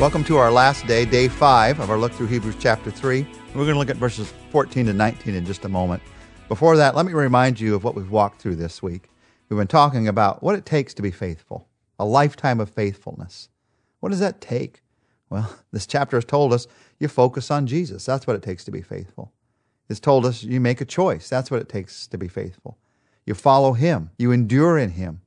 Welcome to our last day, day five of our look through Hebrews chapter 3. We're going to look at verses 14 to 19 in just a moment. Before that, let me remind you of what we've walked through this week. We've been talking about what it takes to be faithful, a lifetime of faithfulness. What does that take? Well, this chapter has told us you focus on Jesus. That's what it takes to be faithful. It's told us you make a choice. That's what it takes to be faithful. You follow Him, you endure in Him.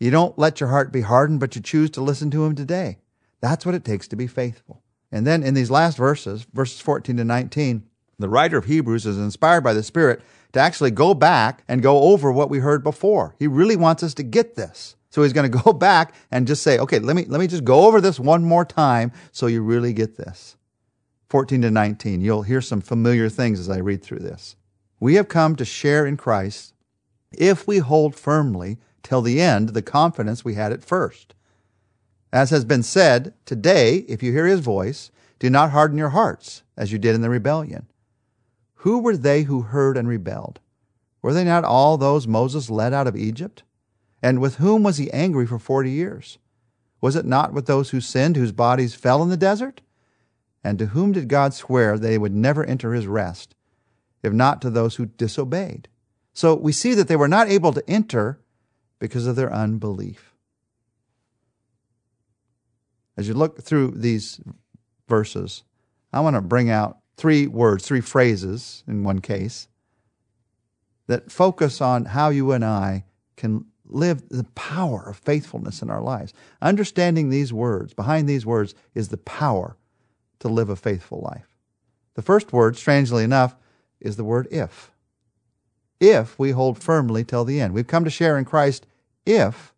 You don't let your heart be hardened, but you choose to listen to Him today. That's what it takes to be faithful. And then in these last verses, verses 14 to 19, the writer of Hebrews is inspired by the Spirit to actually go back and go over what we heard before. He really wants us to get this. So he's going to go back and just say, okay, let me, let me just go over this one more time so you really get this. 14 to 19, you'll hear some familiar things as I read through this. We have come to share in Christ if we hold firmly till the end the confidence we had at first. As has been said, today, if you hear his voice, do not harden your hearts, as you did in the rebellion. Who were they who heard and rebelled? Were they not all those Moses led out of Egypt? And with whom was he angry for forty years? Was it not with those who sinned, whose bodies fell in the desert? And to whom did God swear they would never enter his rest, if not to those who disobeyed? So we see that they were not able to enter because of their unbelief. As you look through these verses, I want to bring out three words, three phrases in one case that focus on how you and I can live the power of faithfulness in our lives. Understanding these words, behind these words, is the power to live a faithful life. The first word, strangely enough, is the word if. If we hold firmly till the end. We've come to share in Christ if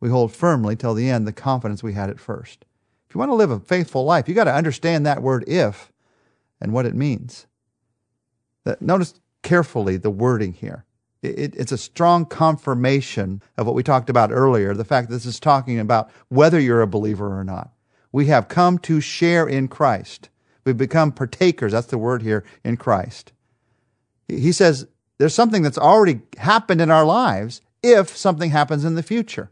we hold firmly till the end the confidence we had at first. If you want to live a faithful life, you got to understand that word if and what it means. Notice carefully the wording here. It, it's a strong confirmation of what we talked about earlier the fact that this is talking about whether you're a believer or not. We have come to share in Christ. We've become partakers, that's the word here, in Christ. He says there's something that's already happened in our lives if something happens in the future.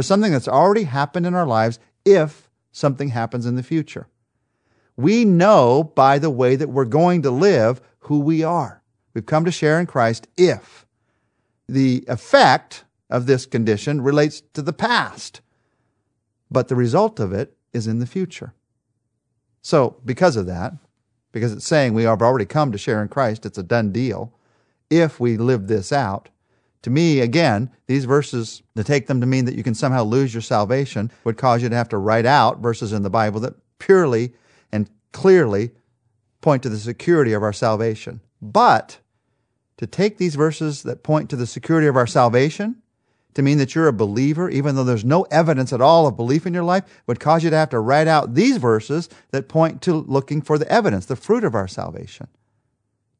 There's something that's already happened in our lives if something happens in the future. We know by the way that we're going to live who we are. We've come to share in Christ if the effect of this condition relates to the past, but the result of it is in the future. So, because of that, because it's saying we have already come to share in Christ, it's a done deal. If we live this out, to me, again, these verses, to take them to mean that you can somehow lose your salvation, would cause you to have to write out verses in the Bible that purely and clearly point to the security of our salvation. But to take these verses that point to the security of our salvation, to mean that you're a believer, even though there's no evidence at all of belief in your life, would cause you to have to write out these verses that point to looking for the evidence, the fruit of our salvation.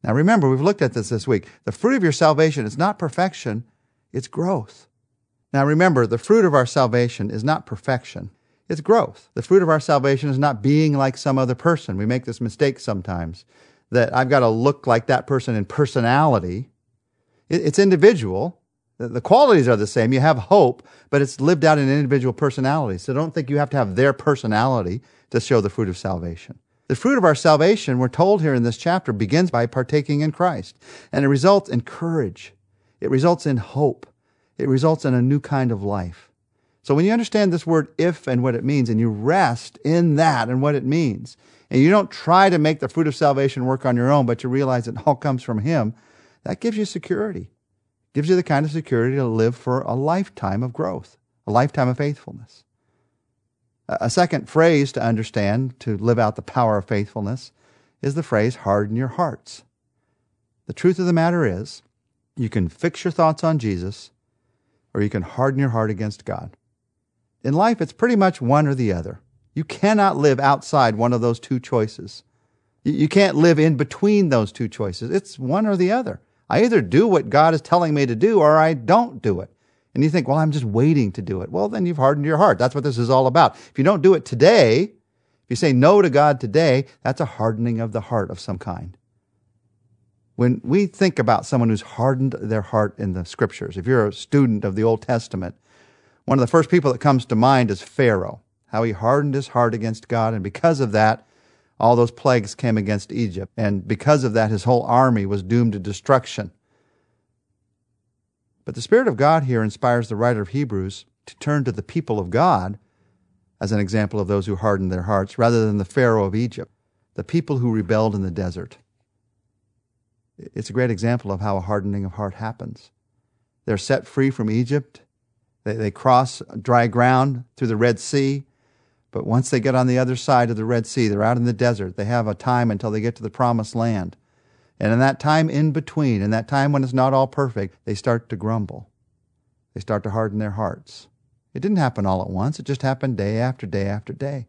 Now remember, we've looked at this this week. The fruit of your salvation is not perfection, it's growth. Now remember, the fruit of our salvation is not perfection, it's growth. The fruit of our salvation is not being like some other person. We make this mistake sometimes that I've got to look like that person in personality. It's individual. The qualities are the same. You have hope, but it's lived out in individual personality. So don't think you have to have their personality to show the fruit of salvation. The fruit of our salvation, we're told here in this chapter, begins by partaking in Christ. And it results in courage. It results in hope. It results in a new kind of life. So when you understand this word if and what it means, and you rest in that and what it means, and you don't try to make the fruit of salvation work on your own, but you realize it all comes from Him, that gives you security. Gives you the kind of security to live for a lifetime of growth, a lifetime of faithfulness. A second phrase to understand to live out the power of faithfulness is the phrase harden your hearts. The truth of the matter is, you can fix your thoughts on Jesus or you can harden your heart against God. In life, it's pretty much one or the other. You cannot live outside one of those two choices. You can't live in between those two choices. It's one or the other. I either do what God is telling me to do or I don't do it and you think, well, I'm just waiting to do it. Well, then you've hardened your heart. That's what this is all about. If you don't do it today, if you say no to God today, that's a hardening of the heart of some kind. When we think about someone who's hardened their heart in the scriptures, if you're a student of the Old Testament, one of the first people that comes to mind is Pharaoh. how he hardened his heart against God, and because of that, all those plagues came against Egypt. And because of that, his whole army was doomed to destruction. But the Spirit of God here inspires the writer of Hebrews to turn to the people of God as an example of those who hardened their hearts, rather than the Pharaoh of Egypt, the people who rebelled in the desert. It's a great example of how a hardening of heart happens. They're set free from Egypt. They, they cross dry ground through the Red Sea. But once they get on the other side of the Red Sea, they're out in the desert. They have a time until they get to the promised land. And in that time in between, in that time when it's not all perfect, they start to grumble. They start to harden their hearts. It didn't happen all at once, it just happened day after day after day.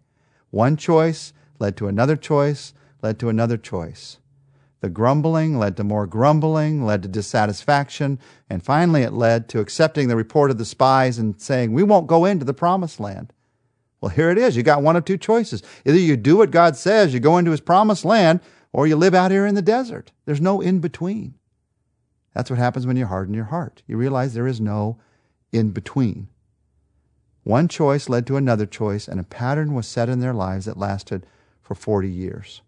One choice led to another choice, led to another choice. The grumbling led to more grumbling, led to dissatisfaction, and finally it led to accepting the report of the spies and saying, We won't go into the promised land. Well, here it is. You got one of two choices. Either you do what God says, you go into his promised land, or you live out here in the desert. There's no in between. That's what happens when you harden your heart. You realize there is no in between. One choice led to another choice, and a pattern was set in their lives that lasted for 40 years.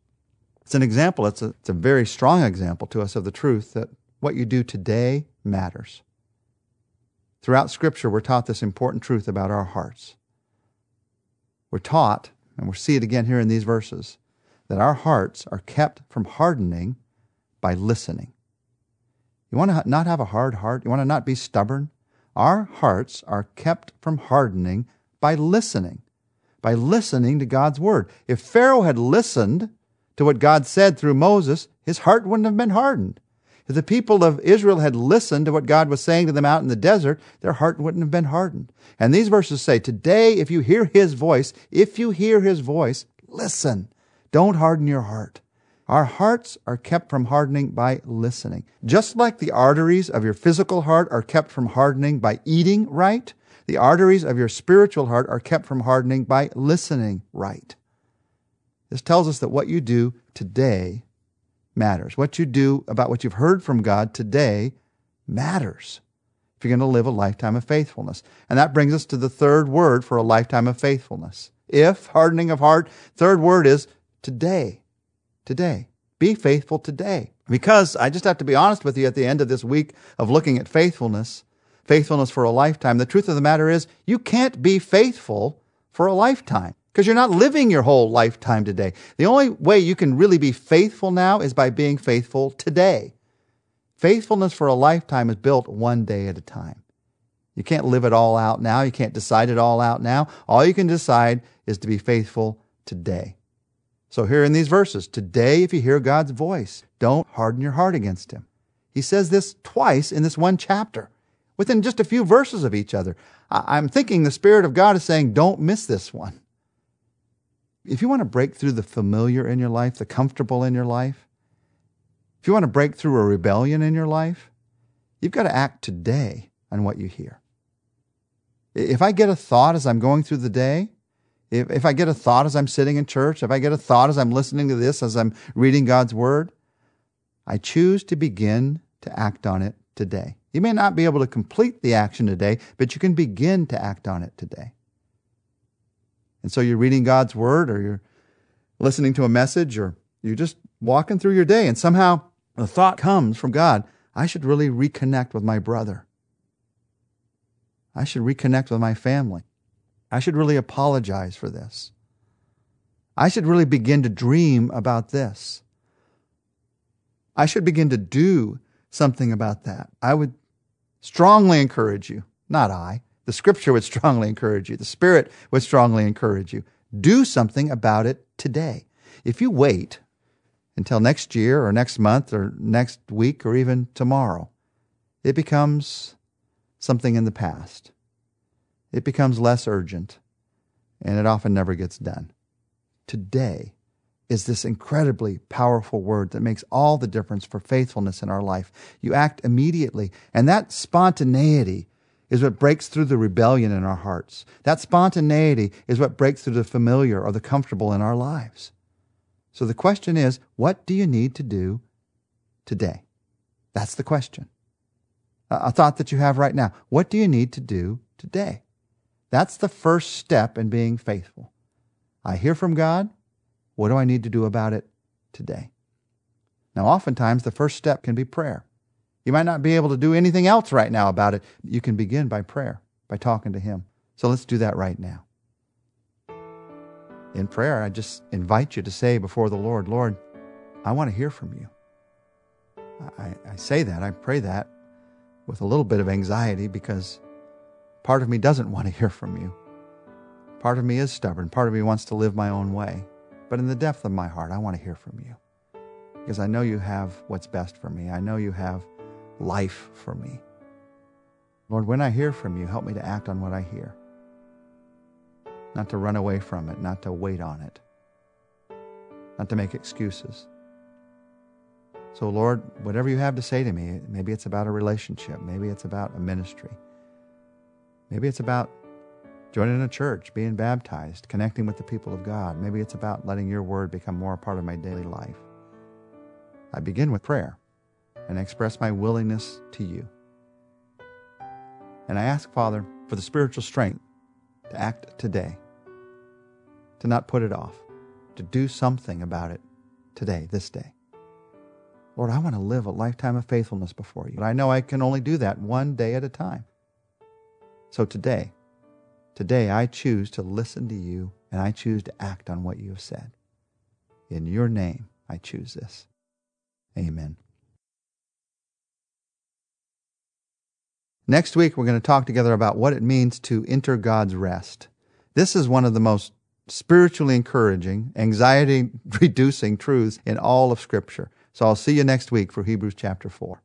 It's an example, it's a, it's a very strong example to us of the truth that what you do today matters. Throughout Scripture, we're taught this important truth about our hearts. We're taught, and we'll see it again here in these verses, that our hearts are kept from hardening by listening. You want to not have a hard heart? You want to not be stubborn? Our hearts are kept from hardening by listening, by listening to God's word. If Pharaoh had listened to what God said through Moses, his heart wouldn't have been hardened. If the people of Israel had listened to what God was saying to them out in the desert, their heart wouldn't have been hardened. And these verses say, Today, if you hear his voice, if you hear his voice, listen. Don't harden your heart. Our hearts are kept from hardening by listening. Just like the arteries of your physical heart are kept from hardening by eating right, the arteries of your spiritual heart are kept from hardening by listening right. This tells us that what you do today matters. What you do about what you've heard from God today matters if you're going to live a lifetime of faithfulness. And that brings us to the third word for a lifetime of faithfulness. If, hardening of heart, third word is today. Today. Be faithful today. Because I just have to be honest with you at the end of this week of looking at faithfulness, faithfulness for a lifetime. The truth of the matter is, you can't be faithful for a lifetime because you're not living your whole lifetime today. The only way you can really be faithful now is by being faithful today. Faithfulness for a lifetime is built one day at a time. You can't live it all out now. You can't decide it all out now. All you can decide is to be faithful today. So, here in these verses, today, if you hear God's voice, don't harden your heart against Him. He says this twice in this one chapter, within just a few verses of each other. I'm thinking the Spirit of God is saying, don't miss this one. If you want to break through the familiar in your life, the comfortable in your life, if you want to break through a rebellion in your life, you've got to act today on what you hear. If I get a thought as I'm going through the day, if, if I get a thought as I'm sitting in church, if I get a thought as I'm listening to this, as I'm reading God's word, I choose to begin to act on it today. You may not be able to complete the action today, but you can begin to act on it today. And so you're reading God's word or you're listening to a message or you're just walking through your day and somehow the thought comes from God, I should really reconnect with my brother. I should reconnect with my family. I should really apologize for this. I should really begin to dream about this. I should begin to do something about that. I would strongly encourage you, not I, the scripture would strongly encourage you. The spirit would strongly encourage you. Do something about it today. If you wait until next year or next month or next week or even tomorrow, it becomes something in the past. It becomes less urgent and it often never gets done. Today is this incredibly powerful word that makes all the difference for faithfulness in our life. You act immediately, and that spontaneity is what breaks through the rebellion in our hearts. That spontaneity is what breaks through the familiar or the comfortable in our lives. So the question is, what do you need to do today? That's the question. A thought that you have right now. What do you need to do today? That's the first step in being faithful. I hear from God. What do I need to do about it today? Now, oftentimes, the first step can be prayer. You might not be able to do anything else right now about it. You can begin by prayer, by talking to Him. So let's do that right now. In prayer, I just invite you to say before the Lord, Lord, I want to hear from you. I, I say that, I pray that with a little bit of anxiety because part of me doesn't want to hear from you. Part of me is stubborn. Part of me wants to live my own way. But in the depth of my heart, I want to hear from you because I know you have what's best for me. I know you have life for me. Lord, when I hear from you, help me to act on what I hear, not to run away from it, not to wait on it, not to make excuses. So, Lord, whatever you have to say to me, maybe it's about a relationship, maybe it's about a ministry, maybe it's about joining a church, being baptized, connecting with the people of God, maybe it's about letting your word become more a part of my daily life. I begin with prayer and express my willingness to you. And I ask, Father, for the spiritual strength to act today, to not put it off, to do something about it today, this day. Lord, I want to live a lifetime of faithfulness before you. But I know I can only do that one day at a time. So today, today I choose to listen to you and I choose to act on what you have said. In your name, I choose this. Amen. Next week, we're going to talk together about what it means to enter God's rest. This is one of the most spiritually encouraging, anxiety reducing truths in all of Scripture. So I'll see you next week for Hebrews chapter 4.